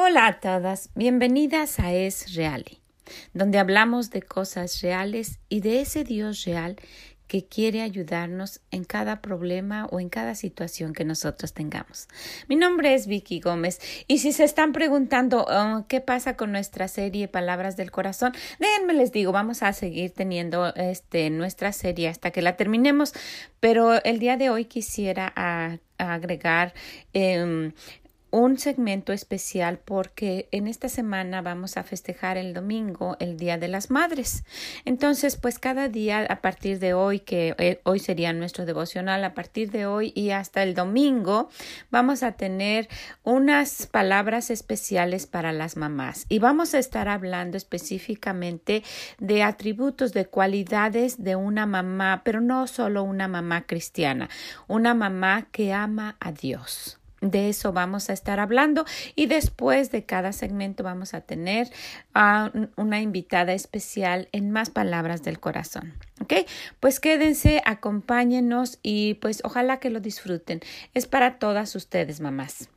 Hola a todas, bienvenidas a Es Reali, donde hablamos de cosas reales y de ese Dios real que quiere ayudarnos en cada problema o en cada situación que nosotros tengamos. Mi nombre es Vicky Gómez y si se están preguntando oh, qué pasa con nuestra serie Palabras del Corazón, déjenme les digo, vamos a seguir teniendo este, nuestra serie hasta que la terminemos, pero el día de hoy quisiera agregar eh, un segmento especial porque en esta semana vamos a festejar el domingo, el Día de las Madres. Entonces, pues cada día a partir de hoy, que eh, hoy sería nuestro devocional, a partir de hoy y hasta el domingo, vamos a tener unas palabras especiales para las mamás y vamos a estar hablando específicamente de atributos, de cualidades de una mamá, pero no solo una mamá cristiana, una mamá que ama a Dios. De eso vamos a estar hablando y después de cada segmento vamos a tener a una invitada especial en más palabras del corazón. ¿Ok? Pues quédense, acompáñenos y pues ojalá que lo disfruten. Es para todas ustedes, mamás.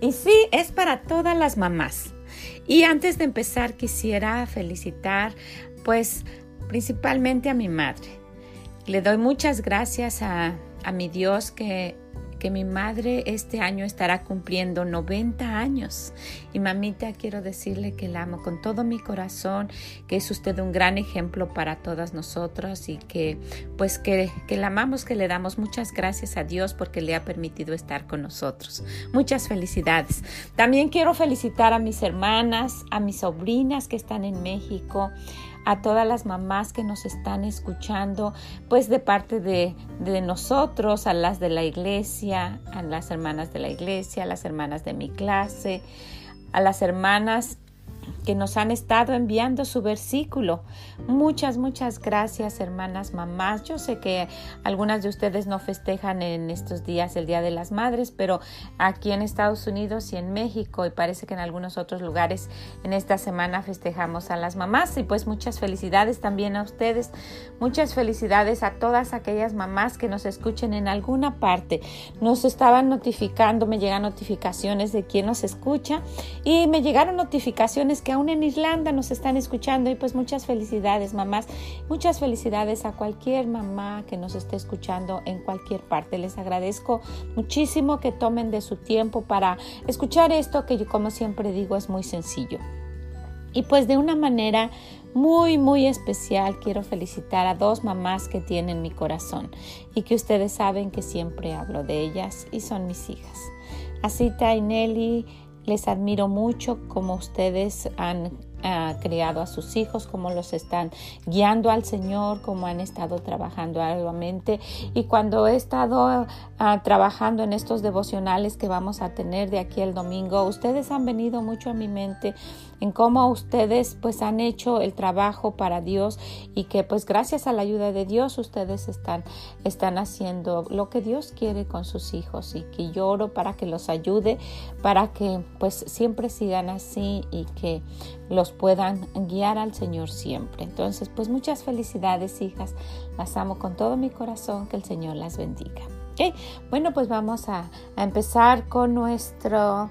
Y sí, es para todas las mamás. Y antes de empezar quisiera felicitar pues principalmente a mi madre le doy muchas gracias a, a mi Dios que, que mi madre este año estará cumpliendo 90 años. Y mamita, quiero decirle que la amo con todo mi corazón, que es usted un gran ejemplo para todas nosotras y que pues que, que la amamos, que le damos muchas gracias a Dios porque le ha permitido estar con nosotros. Muchas felicidades. También quiero felicitar a mis hermanas, a mis sobrinas que están en México, a todas las mamás que nos están escuchando, pues de parte de, de, nosotros, a las de la iglesia, a las hermanas de la iglesia, a las hermanas de mi clase, a las hermanas que nos han estado enviando su versículo. Muchas, muchas gracias, hermanas, mamás. Yo sé que algunas de ustedes no festejan en estos días el Día de las Madres, pero aquí en Estados Unidos y en México y parece que en algunos otros lugares en esta semana festejamos a las mamás y pues muchas felicidades también a ustedes. Muchas felicidades a todas aquellas mamás que nos escuchen en alguna parte. Nos estaban notificando, me llegan notificaciones de quién nos escucha y me llegaron notificaciones que aún en Irlanda nos están escuchando y pues muchas felicidades mamás, muchas felicidades a cualquier mamá que nos esté escuchando en cualquier parte. Les agradezco muchísimo que tomen de su tiempo para escuchar esto que yo como siempre digo es muy sencillo. Y pues de una manera muy, muy especial quiero felicitar a dos mamás que tienen mi corazón y que ustedes saben que siempre hablo de ellas y son mis hijas. Asita y Nelly les admiro mucho como ustedes han criado a sus hijos, cómo los están guiando al Señor, cómo han estado trabajando arduamente. Y cuando he estado ah, trabajando en estos devocionales que vamos a tener de aquí el domingo, ustedes han venido mucho a mi mente en cómo ustedes pues han hecho el trabajo para Dios y que pues gracias a la ayuda de Dios ustedes están, están haciendo lo que Dios quiere con sus hijos y que lloro para que los ayude, para que pues siempre sigan así y que los puedan guiar al Señor siempre. Entonces pues muchas felicidades hijas, las amo con todo mi corazón, que el Señor las bendiga. Bueno, pues vamos a, empezar con, nuestro,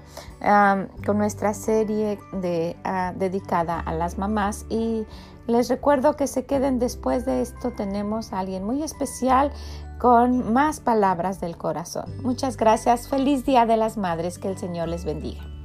con nuestra serie de, ah, dedicada a las mamás y les recuerdo que se queden después de esto. Tenemos a alguien muy especial con más palabras del corazón. Muchas gracias. Feliz Día de las Madres. Que el Señor les bendiga.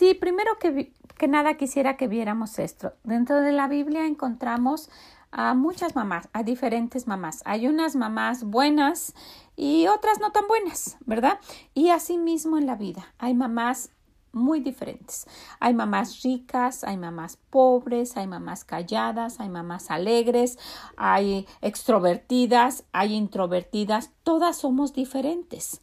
Sí, primero que que nada quisiera que viéramos esto. Dentro de la Biblia encontramos a muchas mamás, a diferentes mamás. Hay unas mamás buenas y otras no tan buenas, ¿verdad? Y asimismo en la vida hay mamás muy diferentes. Hay mamás ricas, hay mamás pobres, hay mamás calladas, hay mamás alegres, hay extrovertidas, hay introvertidas, todas somos diferentes.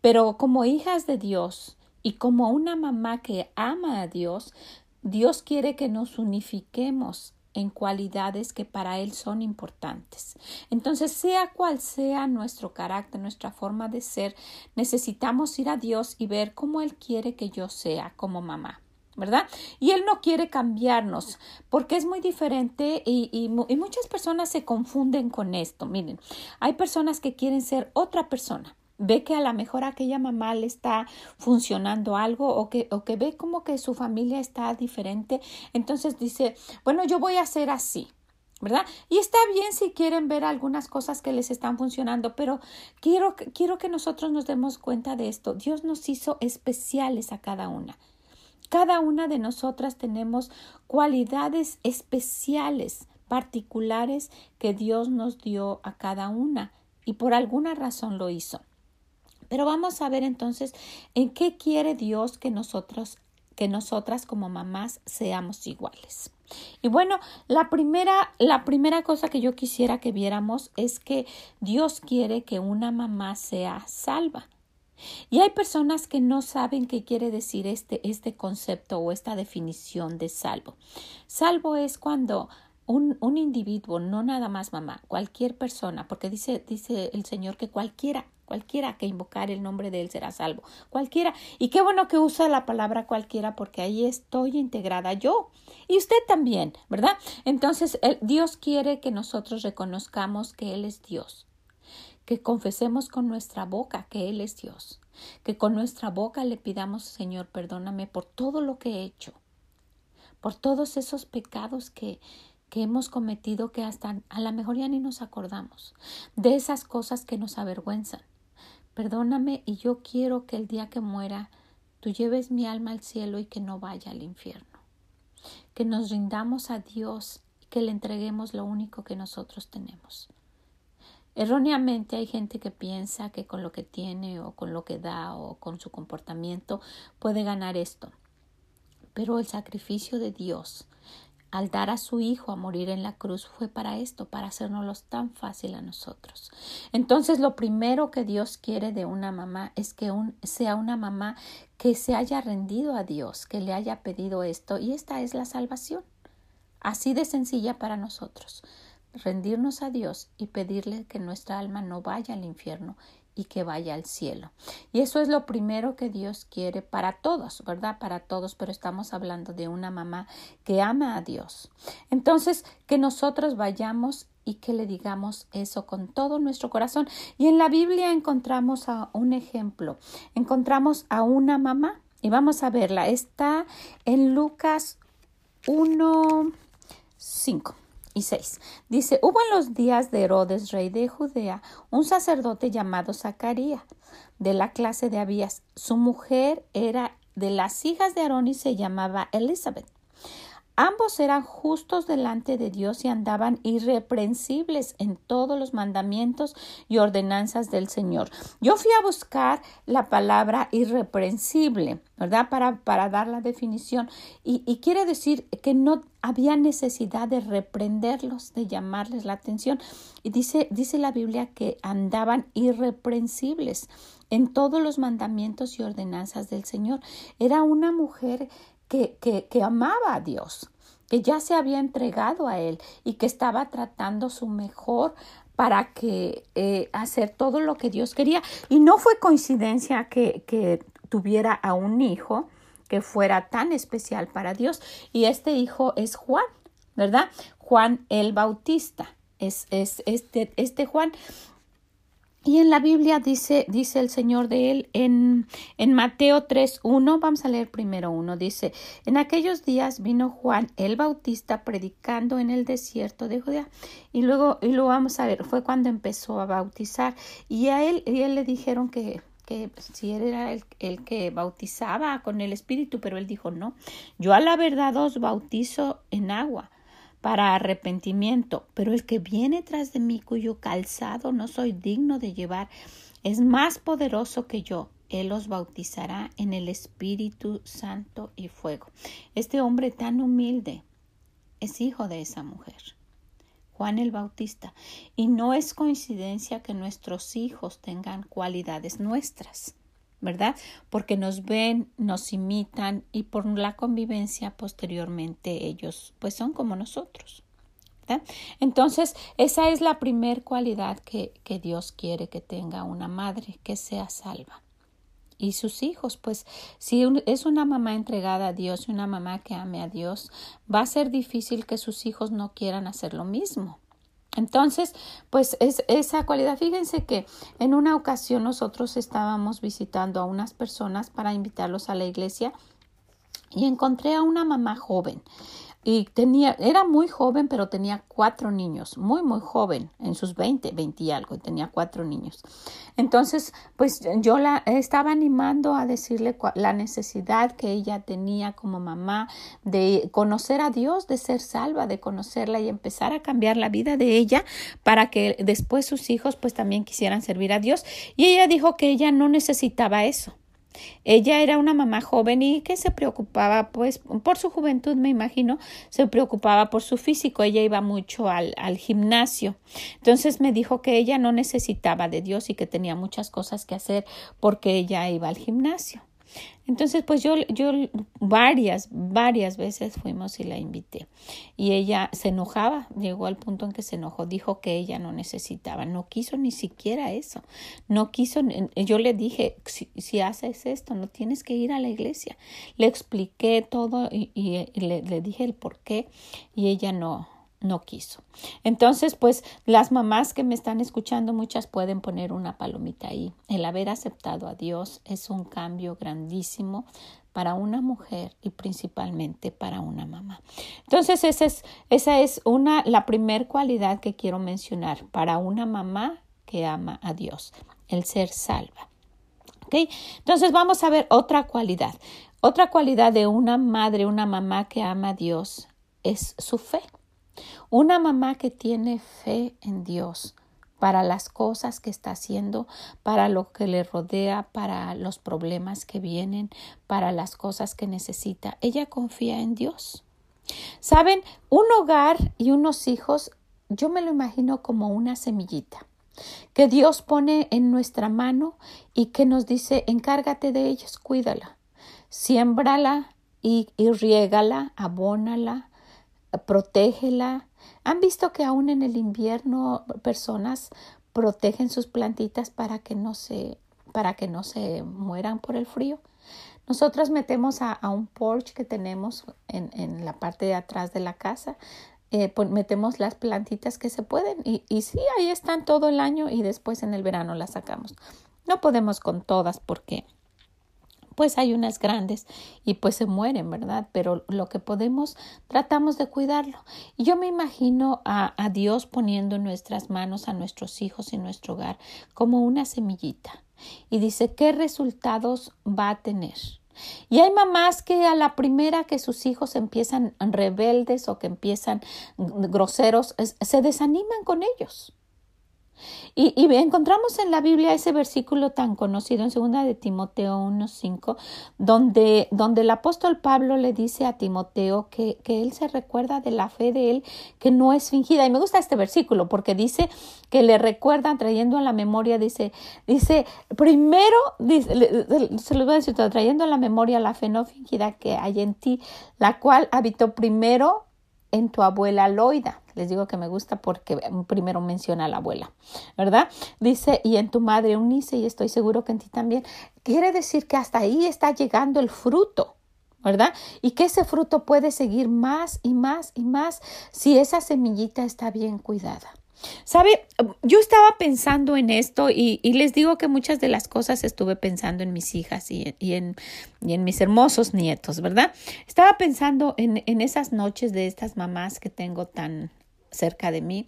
Pero como hijas de Dios, y como una mamá que ama a Dios, Dios quiere que nos unifiquemos en cualidades que para Él son importantes. Entonces, sea cual sea nuestro carácter, nuestra forma de ser, necesitamos ir a Dios y ver cómo Él quiere que yo sea como mamá. ¿verdad? Y Él no quiere cambiarnos porque es muy diferente y, y, muchas personas se confunden con esto. Miren, hay personas que quieren ser otra persona. Ve que a lo mejor aquella mamá le está funcionando algo o que, o que ve como que su familia está diferente. Entonces dice, bueno, yo voy a ser así. ¿verdad? Y está bien si quieren ver algunas cosas que les están funcionando, pero quiero, quiero que nosotros nos demos cuenta de esto. Dios nos hizo especiales a cada una. Cada una de nosotras tenemos cualidades especiales, particulares que Dios nos dio a cada una y por alguna razón lo hizo. Pero vamos a ver entonces en qué quiere Dios que nosotros que nosotras como mamás seamos iguales. Y bueno, la primera, la primera cosa que yo quisiera que viéramos es que Dios quiere que una mamá sea salva. Y hay personas que no saben qué quiere decir este, este concepto o esta definición de salvo. Salvo es cuando un, un, individuo, no nada más mamá, cualquier persona, porque dice, dice el Señor que cualquiera, cualquiera que invocar el nombre de Él será salvo, cualquiera. Y qué bueno que usa la palabra cualquiera porque ahí estoy integrada yo y usted también, ¿verdad? Entonces, Dios quiere que nosotros reconozcamos que Él es Dios que confesemos con nuestra boca que Él es Dios, que con nuestra boca le pidamos, Señor, perdóname por todo lo que he hecho, por todos esos pecados que, que hemos cometido que hasta a la mejor ya ni nos acordamos, de esas cosas que nos avergüenzan. Perdóname y yo quiero que el día que muera tú lleves mi alma al cielo y que no vaya al infierno. Que nos rindamos a Dios y que le entreguemos lo único que nosotros tenemos. Erróneamente hay gente que piensa que con lo que tiene o con lo que da o con su comportamiento puede ganar esto. Pero el sacrificio de Dios al dar a su Hijo a morir en la cruz fue para esto, para hacernos tan fácil a nosotros. Entonces lo primero que Dios quiere de una mamá es que sea una mamá que se haya rendido a Dios, que le haya pedido esto y esta es la salvación. Así de sencilla para nosotros rendirnos a Dios y pedirle que nuestra alma no vaya al infierno y que vaya al cielo. Y eso es lo primero que Dios quiere para todos, ¿verdad? Para todos, pero estamos hablando de una mamá que ama a Dios. Entonces, que nosotros vayamos y que le digamos eso con todo nuestro corazón. Y en la Biblia encontramos a un ejemplo. Encontramos a una mamá y vamos a verla. Está en Lucas 1, 5 y 6. Dice, hubo en los días de Herodes, rey de Judea, un sacerdote llamado Zacarías, de la clase de Abías. Su mujer era de las hijas de Aarón y se llamaba Elizabeth. Ambos eran justos delante de Dios y andaban irreprensibles en todos los mandamientos y ordenanzas del Señor. Yo fui a buscar la palabra irreprensible, ¿verdad? Para, para dar la definición. Y, y quiere decir que no había necesidad de reprenderlos, de llamarles la atención. Y dice, dice la Biblia que andaban irreprensibles en todos los mandamientos y ordenanzas del Señor. Era una mujer que, amaba a Dios, que ya se había entregado a Él y que estaba tratando su mejor para que eh, hacer todo lo que Dios quería. Y no fue coincidencia que, que tuviera a un hijo que fuera tan especial para Dios. Y este hijo es Juan, ¿verdad? Juan el Bautista. Es, es este, este Juan y en la Biblia dice, dice el Señor de él en, en Mateo 3.1, vamos a leer primero uno, dice, en aquellos días vino Juan el Bautista predicando en el desierto de Judea. Y luego, y lo vamos a ver, fue cuando empezó a bautizar. Y a él, y él le dijeron que, que si él era el, el que bautizaba con el Espíritu, pero él dijo, no, yo a la verdad os bautizo en agua para arrepentimiento, pero el que viene tras de mí cuyo calzado no soy digno de llevar es más poderoso que yo. Él os bautizará en el Espíritu Santo y fuego. Este hombre tan humilde es hijo de esa mujer. Juan el Bautista. Y no es coincidencia que nuestros hijos tengan cualidades nuestras. ¿Verdad? Porque nos ven, nos imitan y por la convivencia posteriormente ellos pues son como nosotros. ¿verdad? Entonces, esa es la primer cualidad que, que Dios quiere que tenga una madre, que sea salva. y sus hijos. Pues si es una mamá entregada a Dios y una mamá que ame a Dios, va a ser difícil que sus hijos no quieran hacer lo mismo. Entonces, pues es esa cualidad. Fíjense que en una ocasión nosotros estábamos visitando a unas personas para invitarlos a la iglesia y encontré a una mamá joven y tenía, era muy joven, pero tenía cuatro niños, muy, muy joven, en sus 20, 20 y algo, y tenía cuatro niños. Entonces, pues yo la estaba animando a decirle la necesidad que ella tenía como mamá de conocer a Dios, de ser salva, de conocerla y empezar a cambiar la vida de ella para que después sus hijos pues también quisieran servir a Dios. Y ella dijo que ella no necesitaba eso ella era una mamá joven y que se preocupaba, pues, por su juventud, me imagino, se preocupaba por su físico. Ella iba mucho al, al gimnasio. Entonces me dijo que ella no necesitaba de Dios y que tenía muchas cosas que hacer porque ella iba al gimnasio. Entonces, pues yo, yo varias, varias veces fuimos y la invité. Y ella se enojaba, llegó al punto en que se enojó, dijo que ella no necesitaba, no quiso ni siquiera eso. No quiso, yo le dije, si, haces esto, no tienes que ir a la iglesia. Le expliqué todo y, le, le dije el por qué y ella no, no quiso. Entonces, pues las mamás que me están escuchando, muchas pueden poner una palomita ahí. El haber aceptado a Dios es un cambio grandísimo para una mujer y principalmente para una mamá. Entonces, esa es, esa es una, la primer cualidad que quiero mencionar para una mamá que ama a Dios, el ser salva. ¿Okay? Entonces, vamos a ver otra cualidad. Otra cualidad de una madre, una mamá que ama a Dios es su fe. Una mamá que tiene fe en Dios para las cosas que está haciendo, para lo que le rodea, para los problemas que vienen, para las cosas que necesita. Ella confía en Dios. Saben, un hogar y unos hijos, yo me lo imagino como una semillita que Dios pone en nuestra mano y que nos dice, encárgate de ellos, cuídala, siémbrala y, y riégala, abónala, protégela. ¿Han visto que aún en el invierno personas protegen sus plantitas para que no se, para que no se mueran por el frío? Nosotros metemos a, un porch que tenemos en, en, la parte de atrás de la casa, eh, metemos las plantitas que se pueden y, y sí, ahí están todo el año y después en el verano las sacamos. No podemos con todas porque pues hay unas grandes y pues se mueren, ¿verdad? Pero lo que podemos, tratamos de cuidarlo. Y yo me imagino a, a Dios poniendo en nuestras manos a nuestros hijos y nuestro hogar como una semillita. Y dice, ¿qué resultados va a tener? Y hay mamás que a la primera que sus hijos empiezan rebeldes o que empiezan groseros, se desaniman con ellos. Y, encontramos en la Biblia ese versículo tan conocido en segunda de Timoteo 1.5, donde, donde el apóstol Pablo le dice a Timoteo que, que él se recuerda de la fe de él que no es fingida. Y me gusta este versículo porque dice que le recuerda trayendo a la memoria, dice, dice, primero, se lo voy a decir trayendo a la memoria la fe no fingida que hay en ti, la cual habitó primero en tu abuela Loida. Les digo que me gusta porque primero menciona a la abuela, ¿verdad? Dice, y en tu madre Eunice, y estoy seguro que en ti también. Quiere decir que hasta ahí está llegando el fruto. ¿verdad? Y que ese fruto puede seguir más y más y más si esa semillita está bien cuidada. Sabe, yo estaba pensando en esto y, les digo que muchas de las cosas estuve pensando en mis hijas y, en, en, mis hermosos nietos, ¿verdad? Estaba pensando en, en esas noches de estas mamás que tengo tan cerca de mí,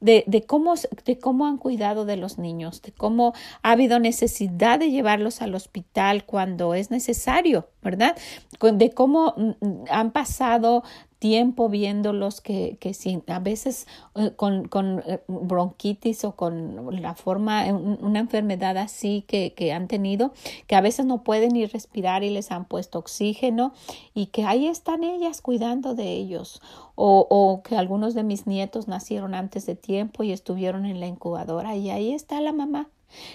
de, de, cómo, de cómo han cuidado de los niños, de cómo ha habido necesidad de llevarlos al hospital cuando es necesario, ¿verdad? De cómo mm, mm, han pasado tiempo viéndolos que, que si a veces eh, con, con, eh, bronquitis o con la forma, una enfermedad así que, que, han tenido, que a veces no pueden ni respirar y les han puesto oxígeno y que ahí están ellas cuidando de ellos o, o que algunos de mis nietos nacieron antes de tiempo y estuvieron en la incubadora y ahí está la mamá.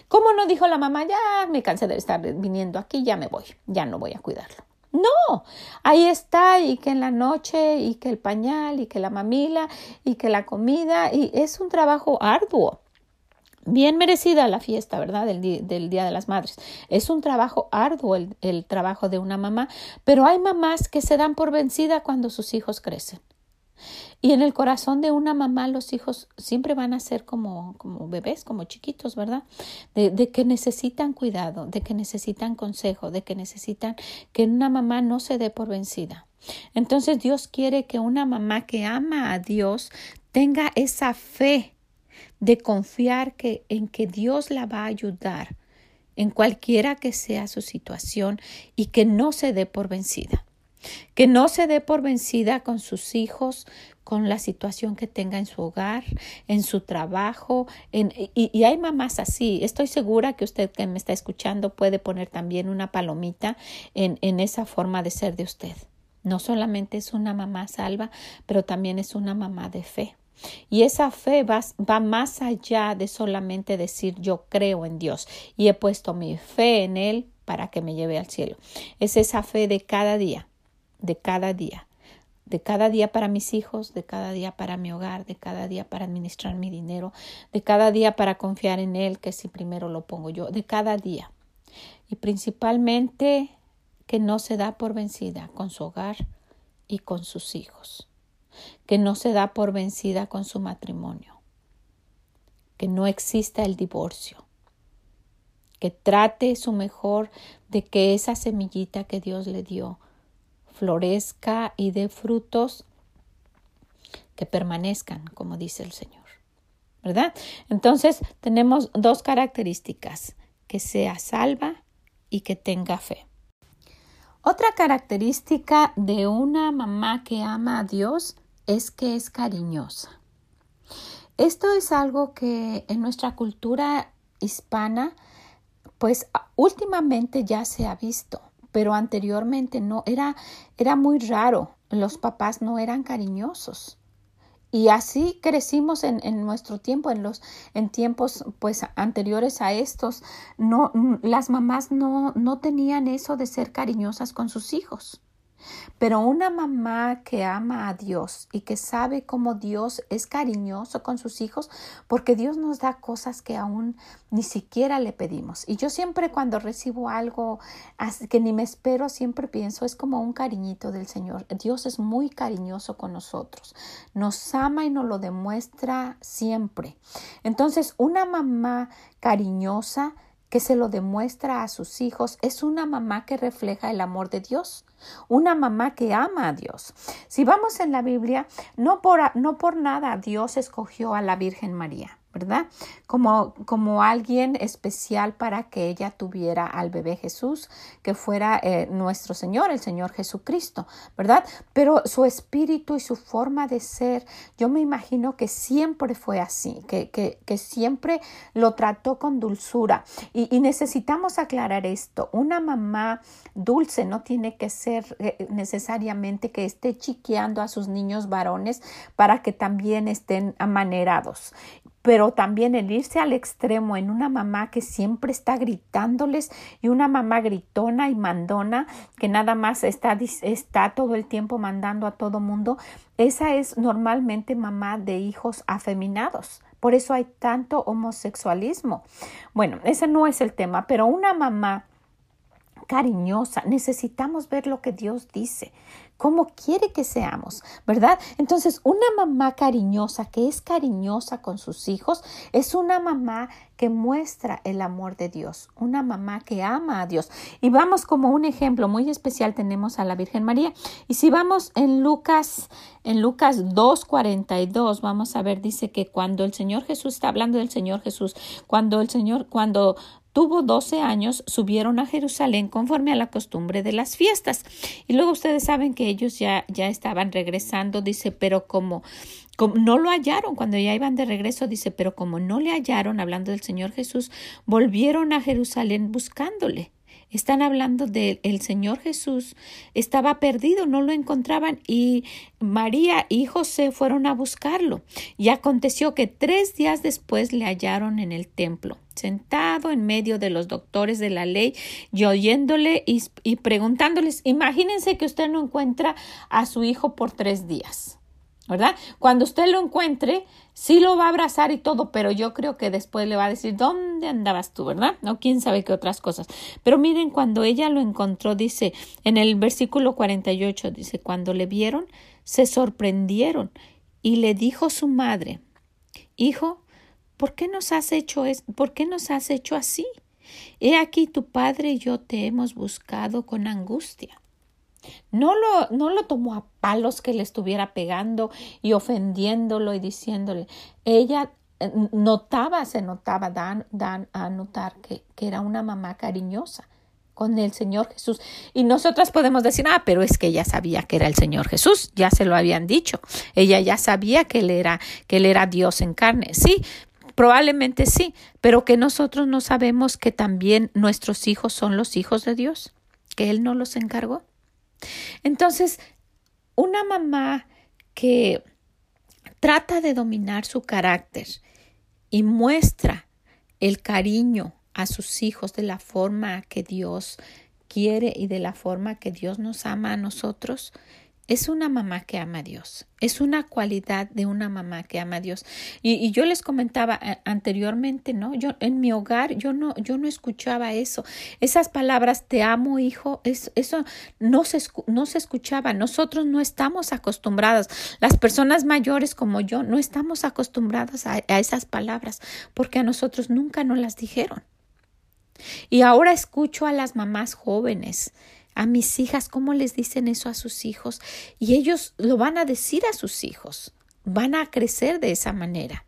¿Cómo no dijo la mamá? Ya me cansé de estar viniendo aquí, ya me voy, ya no voy a cuidarlo. No, ahí está y que en la noche y que el pañal y que la mamila y que la comida y es un trabajo arduo. bien merecida la fiesta, ¿verdad? Del, Día de las Madres. Es un trabajo arduo el, trabajo de una mamá, pero hay mamás que se dan por vencida cuando sus hijos crecen. Y en el corazón de una mamá los hijos siempre van a ser como, como bebés, como chiquitos, ¿verdad? De, que necesitan cuidado, de que necesitan consejo, de que necesitan que una mamá no se dé por vencida. Entonces Dios quiere que una mamá que ama a Dios tenga esa fe de confiar que, en que Dios la va a ayudar en cualquiera que sea su situación y que no se dé por vencida. Que no se dé por vencida con sus hijos, con la situación que tenga en su hogar, en su trabajo. En, y, hay mamás así. Estoy segura que usted que me está escuchando puede poner también una palomita en, en esa forma de ser de usted. No solamente es una mamá salva, pero también es una mamá de fe. Y esa fe va, va, más allá de solamente decir yo creo en Dios y he puesto mi fe en Él para que me lleve al cielo. Es esa fe de cada día, de cada día, de cada día para mis hijos, de cada día para mi hogar, de cada día para administrar mi dinero, de cada día para confiar en Él, que si primero lo pongo yo, de cada día. Y principalmente que no se da por vencida con su hogar y con sus hijos. Que no se da por vencida con su matrimonio, que no exista el divorcio, que trate su mejor de que esa semillita que Dios le dio florezca y dé frutos que permanezcan, como dice el Señor. ¿Verdad? Entonces tenemos dos características, que sea salva y que tenga fe. Otra característica de una mamá que ama a Dios es que es cariñosa. Esto es algo que en nuestra cultura hispana, pues últimamente ya se ha visto, pero anteriormente no, era, era muy raro. Los papás no eran cariñosos. Y así crecimos en, en, nuestro tiempo, en los en tiempos pues anteriores a estos, no las mamás no, no tenían eso de ser cariñosas con sus hijos. Pero una mamá que ama a Dios y que sabe cómo Dios es cariñoso con sus hijos, porque Dios nos da cosas que aún ni siquiera le pedimos. Y yo siempre cuando recibo algo que ni me espero, siempre pienso, es como un cariñito del Señor. Dios es muy cariñoso con nosotros. Nos ama y nos lo demuestra siempre. Entonces, una mamá cariñosa, que se lo demuestra a sus hijos es una mamá que refleja el amor de Dios, una mamá que ama a Dios. Si vamos en la Biblia, no por, no por nada Dios escogió a la Virgen María. ¿Verdad? Como, como alguien especial para que ella tuviera al bebé Jesús, que fuera eh, nuestro Señor, el Señor Jesucristo, ¿verdad? Pero su espíritu y su forma de ser, yo me imagino que siempre fue así, que, que, que siempre lo trató con dulzura. Y, y, necesitamos aclarar esto, una mamá dulce no tiene que ser eh, necesariamente que esté chiqueando a sus niños varones para que también estén amanerados pero también el irse al extremo en una mamá que siempre está gritándoles y una mamá gritona y mandona que nada más está, está todo el tiempo mandando a todo mundo, esa es normalmente mamá de hijos afeminados. Por eso hay tanto homosexualismo. Bueno, ese no es el tema, pero una mamá cariñosa. Necesitamos ver lo que Dios dice cómo quiere que seamos, ¿verdad? Entonces, una mamá cariñosa que es cariñosa con sus hijos es una mamá que muestra el amor de Dios, una mamá que ama a Dios. Y vamos como un ejemplo muy especial tenemos a la Virgen María. Y si vamos en Lucas en Lucas 2:42 vamos a ver dice que cuando el Señor Jesús está hablando del Señor Jesús, cuando el Señor cuando tuvo 12 años, subieron a Jerusalén conforme a la costumbre de las fiestas. Y luego ustedes saben que ellos ya, ya estaban regresando, dice, pero como, como no lo hallaron cuando ya iban de regreso, dice, pero como no le hallaron, hablando del Señor Jesús, volvieron a Jerusalén buscándole. Están hablando del el Señor Jesús. Estaba perdido, no lo encontraban y María y José fueron a buscarlo. Y aconteció que tres días después le hallaron en el templo, sentado en medio de los doctores de la ley y oyéndole y, y preguntándoles, imagínense que usted no encuentra a su hijo por tres días. ¿Verdad? Cuando usted lo encuentre, sí lo va a abrazar y todo, pero yo creo que después le va a decir, ¿dónde andabas tú, verdad? No, quién sabe qué otras cosas. Pero miren, cuando ella lo encontró, dice, en el versículo 48, dice, cuando le vieron, se sorprendieron y le dijo su madre, Hijo, ¿por qué nos has hecho es ¿Por qué nos has hecho así? He aquí tu padre y yo te hemos buscado con angustia. No lo, no lo tomó a palos que le estuviera pegando y ofendiéndolo y diciéndole. Ella eh, notaba, se notaba, dan, dan a notar que, que era una mamá cariñosa con el Señor Jesús. Y nosotras podemos decir, ah, pero es que ella sabía que era el Señor Jesús, ya se lo habían dicho. Ella ya sabía que él era, que él era Dios en carne. Sí, probablemente sí, pero que nosotros no sabemos que también nuestros hijos son los hijos de Dios, que Él no los encargó. Entonces, una mamá que trata de dominar su carácter y muestra el cariño a sus hijos de la forma que Dios quiere y de la forma que Dios nos ama a nosotros, es una mamá que ama a Dios, es una cualidad de una mamá que ama a Dios. Y, yo les comentaba eh, anteriormente, ¿no? Yo en mi hogar yo no yo no escuchaba eso. Esas palabras te amo, hijo, eso no se no se escuchaba. Nosotros no estamos acostumbradas. Las personas mayores como yo no estamos acostumbradas a, a esas palabras porque a nosotros nunca nos las dijeron. Y ahora escucho a las mamás jóvenes a mis hijas, cómo les dicen eso a sus hijos y ellos lo van a decir a sus hijos, van a crecer de esa manera.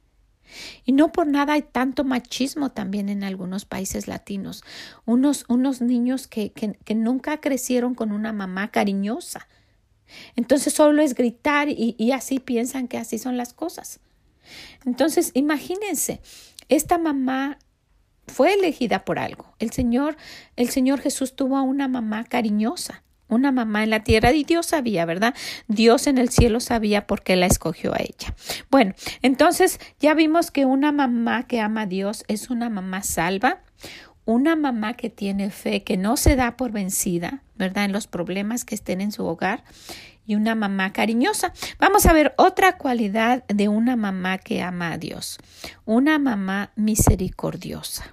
Y no por nada hay tanto machismo también en algunos países latinos, unos, unos niños que, que, nunca crecieron con una mamá cariñosa. Entonces solo es gritar y así piensan que así son las cosas. Entonces, imagínense, esta mamá fue elegida por algo. El Señor, el Señor Jesús tuvo a una mamá cariñosa, una mamá en la tierra y Dios sabía, ¿verdad? Dios en el cielo sabía por qué la escogió a ella. Bueno, entonces ya vimos que una mamá que ama a Dios es una mamá salva, una mamá que tiene fe, que no se da por vencida, ¿verdad? En los problemas que estén en su hogar y una mamá cariñosa. Vamos a ver otra cualidad de una mamá que ama a Dios, una mamá misericordiosa.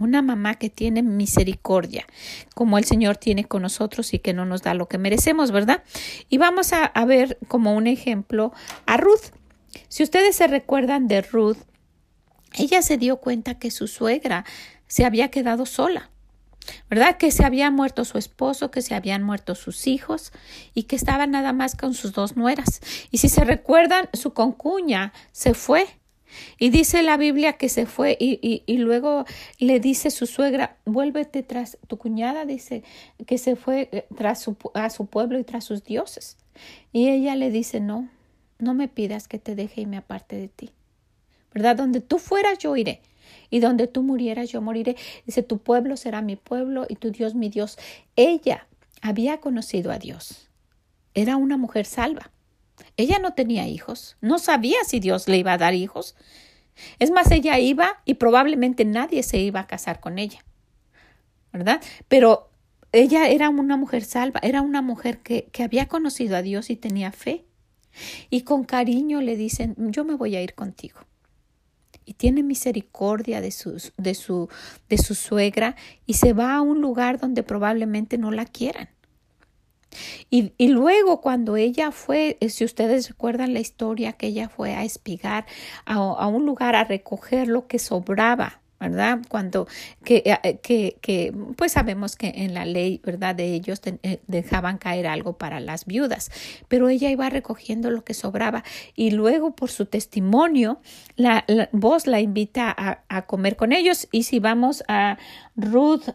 Una mamá que tiene misericordia, como el Señor tiene con nosotros y que no nos da lo que merecemos, ¿verdad? Y vamos a, a ver como un ejemplo a Ruth. Si ustedes se recuerdan de Ruth, ella se dio cuenta que su suegra se había quedado sola ¿verdad? Que se había muerto su esposo, que se habían muerto sus hijos y que estaba nada más con sus dos nueras. Y si se recuerdan, su concuña se fue. Y dice la Biblia que se fue y, y, luego le dice su suegra, vuélvete tras tu cuñada, dice que se fue eh, tras su, a su pueblo y tras sus dioses. Y ella le dice, no, no me pidas que te deje y me aparte de ti. ¿Verdad? Donde tú fueras yo iré y donde tú murieras yo moriré. Dice, tu pueblo será mi pueblo y tu Dios mi Dios. Ella había conocido a Dios. Era una mujer salva. Ella no tenía hijos, no sabía si Dios le iba a dar hijos. Es más, ella iba y probablemente nadie se iba a casar con ella. ¿Verdad? Pero ella era una mujer salva, era una mujer que, que había conocido a Dios y tenía fe. Y con cariño le dicen, yo me voy a ir contigo y tiene misericordia de, de, su, de su suegra y se va a un lugar donde probablemente no la quieran. Y, y, luego cuando ella fue, eh, si ustedes recuerdan la historia, que ella fue a espigar a, a un lugar a recoger lo que sobraba ¿verdad? Cuando que, eh, eh, que, que, pues sabemos que en la ley, ¿verdad? De ellos eh, dejaban caer algo para las viudas, pero ella iba recogiendo lo que sobraba y luego por su testimonio, la, voz la invita a, comer con ellos y si vamos a Ruth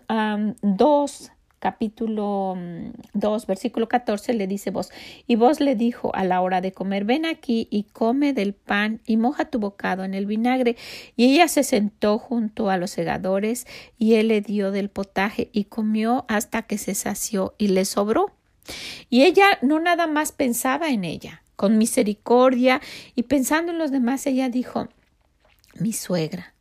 2, capítulo 2, mm, versículo 14, le dice vos, y vos le dijo a la hora de comer, ven aquí y come del pan y moja tu bocado en el vinagre. Y ella se sentó junto a los segadores y él le dio del potaje y comió hasta que se sació y le sobró. Y ella no nada más pensaba en ella, con misericordia y pensando en los demás, ella dijo, mi suegra.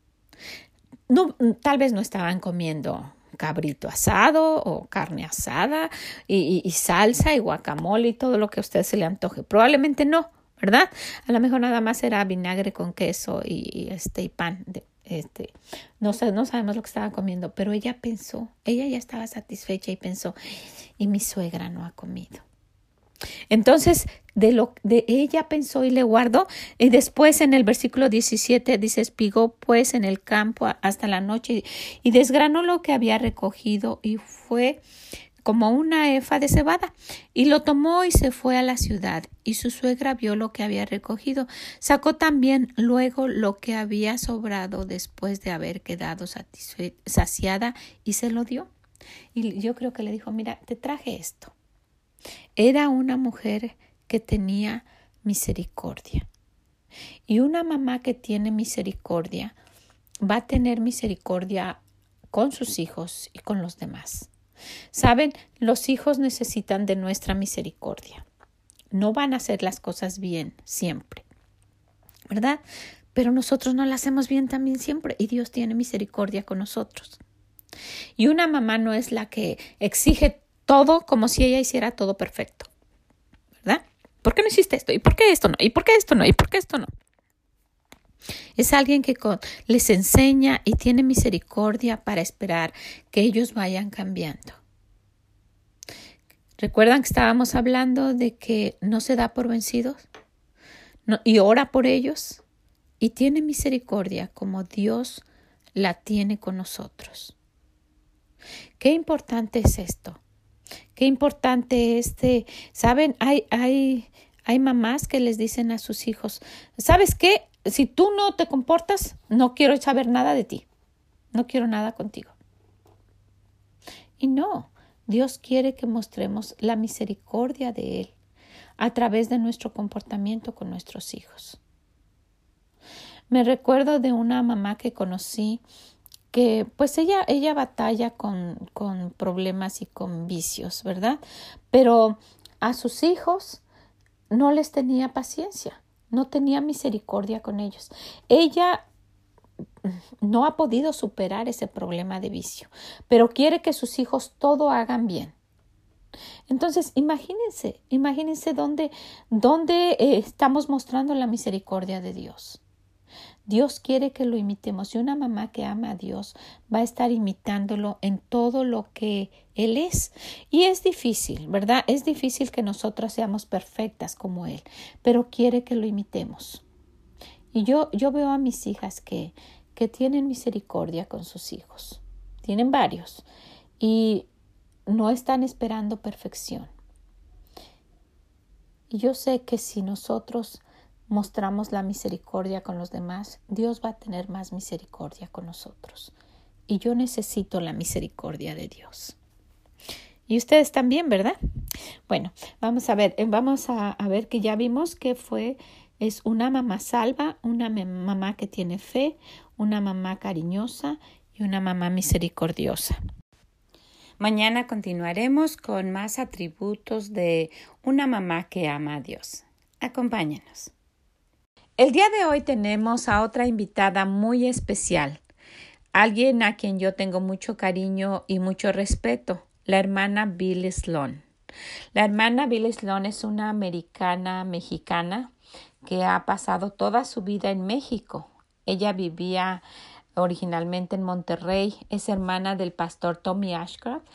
Tal vez no estaban comiendo cabrito asado o carne asada y, salsa y guacamole y todo lo que a usted se le antoje. Probablemente no, ¿verdad? A lo mejor nada más era vinagre con queso y, este y pan. De, este, no no sabemos lo que estaba comiendo, pero ella pensó, ella ya estaba satisfecha y pensó, y mi suegra no ha comido. Entonces, de lo de ella pensó y le guardó. Y después en el versículo 17 dice, espigó pues en el campo hasta la noche y desgranó lo que había recogido y fue como una efa de cebada, y lo tomó y se fue a la ciudad, y su suegra vio lo que había recogido. Sacó también luego lo que había sobrado después de haber quedado saciada y se lo dio. Y yo creo que le dijo, mira, te traje esto. Era una mujer que tenía misericordia. Y una mamá que tiene misericordia va a tener misericordia con sus hijos y con los demás. Saben, los hijos necesitan de nuestra misericordia. No van a hacer las cosas bien siempre, ¿verdad? Pero nosotros no las hacemos bien también siempre y Dios tiene misericordia con nosotros. Y una mamá no es la que exige todo como si ella hiciera todo perfecto, ¿verdad? ¿Por qué no hiciste esto? ¿Y por qué esto no? ¿Y por qué esto no? ¿Y por qué esto no? Es alguien que les enseña y tiene misericordia para esperar que ellos vayan cambiando. ¿Recuerdan que estábamos hablando de que no se da por vencidos? y ora por ellos y tiene misericordia como Dios la tiene con nosotros. Qué importante es esto. Qué importante este, saben, hay, hay, hay mamás que les dicen a sus hijos, ¿sabes qué? si tú no te comportas, no quiero saber nada de ti. No quiero nada contigo. Y no, Dios quiere que mostremos la misericordia de Él a través de nuestro comportamiento con nuestros hijos. Me recuerdo de una mamá que conocí que pues ella, ella batalla con, con problemas y con vicios, ¿verdad? Pero a sus hijos no les tenía paciencia no tenía misericordia con ellos. Ella no ha podido superar ese problema de vicio, pero quiere que sus hijos todo hagan bien. Entonces, imagínense, imagínense dónde, dónde eh, estamos mostrando la misericordia de Dios. Dios quiere que lo imitemos y una mamá que ama a Dios va a estar imitándolo en todo lo que Él es. Y es difícil, ¿verdad? Es difícil que nosotras seamos perfectas como Él, pero quiere que lo imitemos. Y yo, yo veo a mis hijas que, que tienen misericordia con sus hijos. Tienen varios y no están esperando perfección. Y yo sé que si nosotros mostramos la misericordia con los demás, Dios va a tener más misericordia con nosotros. Y yo necesito la misericordia de Dios. Y ustedes también, ¿verdad? Bueno, vamos a ver, eh, vamos a, ver que ya vimos que fue, es una mamá salva, una mamá que tiene fe, una mamá cariñosa y una mamá misericordiosa. Mañana continuaremos con más atributos de una mamá que ama a Dios. Acompáñenos. El día de hoy tenemos a otra invitada muy especial, alguien a quien yo tengo mucho cariño y mucho respeto, la hermana Bill Sloan. La hermana Bill Sloan es una americana mexicana que ha pasado toda su vida en México. Ella vivía originalmente en Monterrey, es hermana del pastor Tommy Ashcraft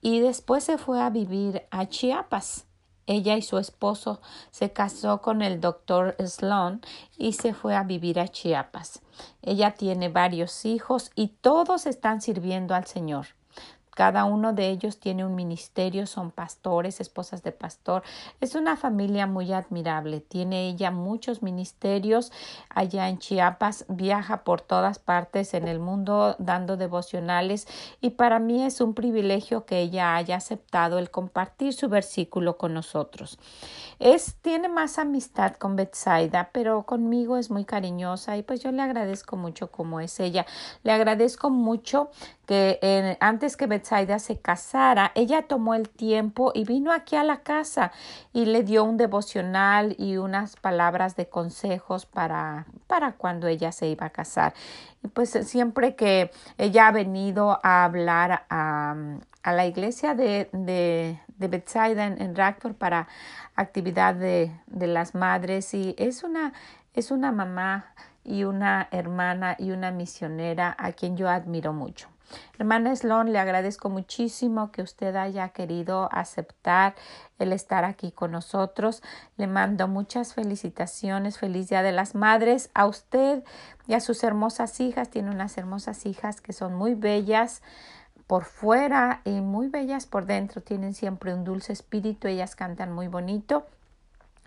y después se fue a vivir a Chiapas. Ella y su esposo se casó con el doctor Sloan y se fue a vivir a Chiapas. Ella tiene varios hijos y todos están sirviendo al Señor. Cada uno de ellos tiene un ministerio, son pastores, esposas de pastor. Es una familia muy admirable. Tiene ella muchos ministerios allá en Chiapas. Viaja por todas partes en el mundo dando devocionales y para mí es un privilegio que ella haya aceptado el compartir su versículo con nosotros. Es, tiene más amistad con Betsaida, pero conmigo es muy cariñosa y pues yo le agradezco mucho como es ella. Le agradezco mucho que antes que Betsaida se casara, ella tomó el tiempo y vino aquí a la casa y le dio un devocional y unas palabras de consejos para, para cuando ella se iba a casar. Y pues siempre que ella ha venido a hablar a, a la iglesia de, de, de Bethsaida en, en para actividad de, de, las madres y es una, es una mamá y una hermana y una misionera a quien yo admiro mucho. Hermana Sloan, le agradezco muchísimo que usted haya querido aceptar el estar aquí con nosotros. Le mando muchas felicitaciones. Feliz Día de las Madres a usted y a sus hermosas hijas. Tiene unas hermosas hijas que son muy bellas por fuera y muy bellas por dentro. Tienen siempre un dulce espíritu. Ellas cantan muy bonito.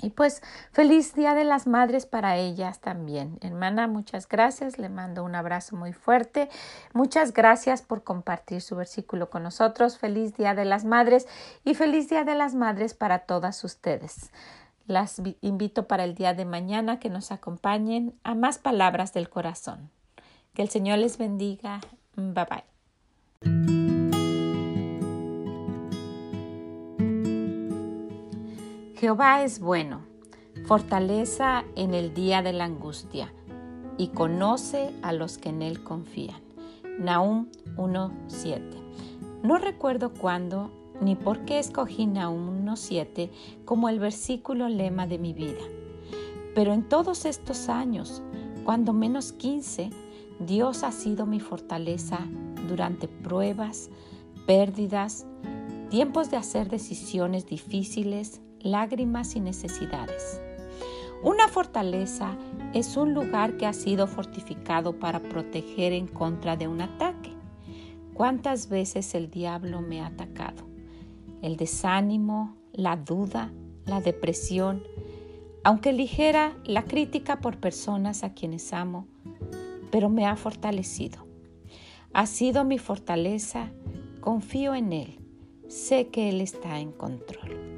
Y pues feliz Día de las Madres para ellas también. Hermana, muchas gracias. Le mando un abrazo muy fuerte. Muchas gracias por compartir su versículo con nosotros. Feliz Día de las Madres y feliz Día de las Madres para todas ustedes. Las invito para el día de mañana que nos acompañen a más palabras del corazón. Que el Señor les bendiga. Bye bye. Jehová es bueno, fortaleza en el día de la angustia, y conoce a los que en él confían. Nahum 1.7. No recuerdo cuándo ni por qué escogí Nahum 1.7 como el versículo lema de mi vida. Pero en todos estos años, cuando menos 15, Dios ha sido mi fortaleza durante pruebas, pérdidas, tiempos de hacer decisiones difíciles, lágrimas y necesidades. Una fortaleza es un lugar que ha sido fortificado para proteger en contra de un ataque. ¿Cuántas veces el diablo me ha atacado? El desánimo, la duda, la depresión, aunque ligera la crítica por personas a quienes amo, pero me ha fortalecido. Ha sido mi fortaleza, confío en Él, sé que Él está en control.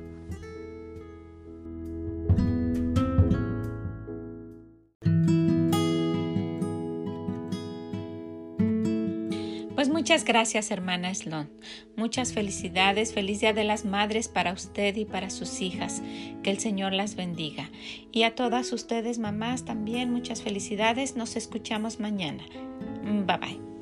Muchas gracias, hermana Sloan. Muchas felicidades. Feliz Día de las Madres para usted y para sus hijas. Que el Señor las bendiga. Y a todas ustedes, mamás, también muchas felicidades. Nos escuchamos mañana. Bye bye.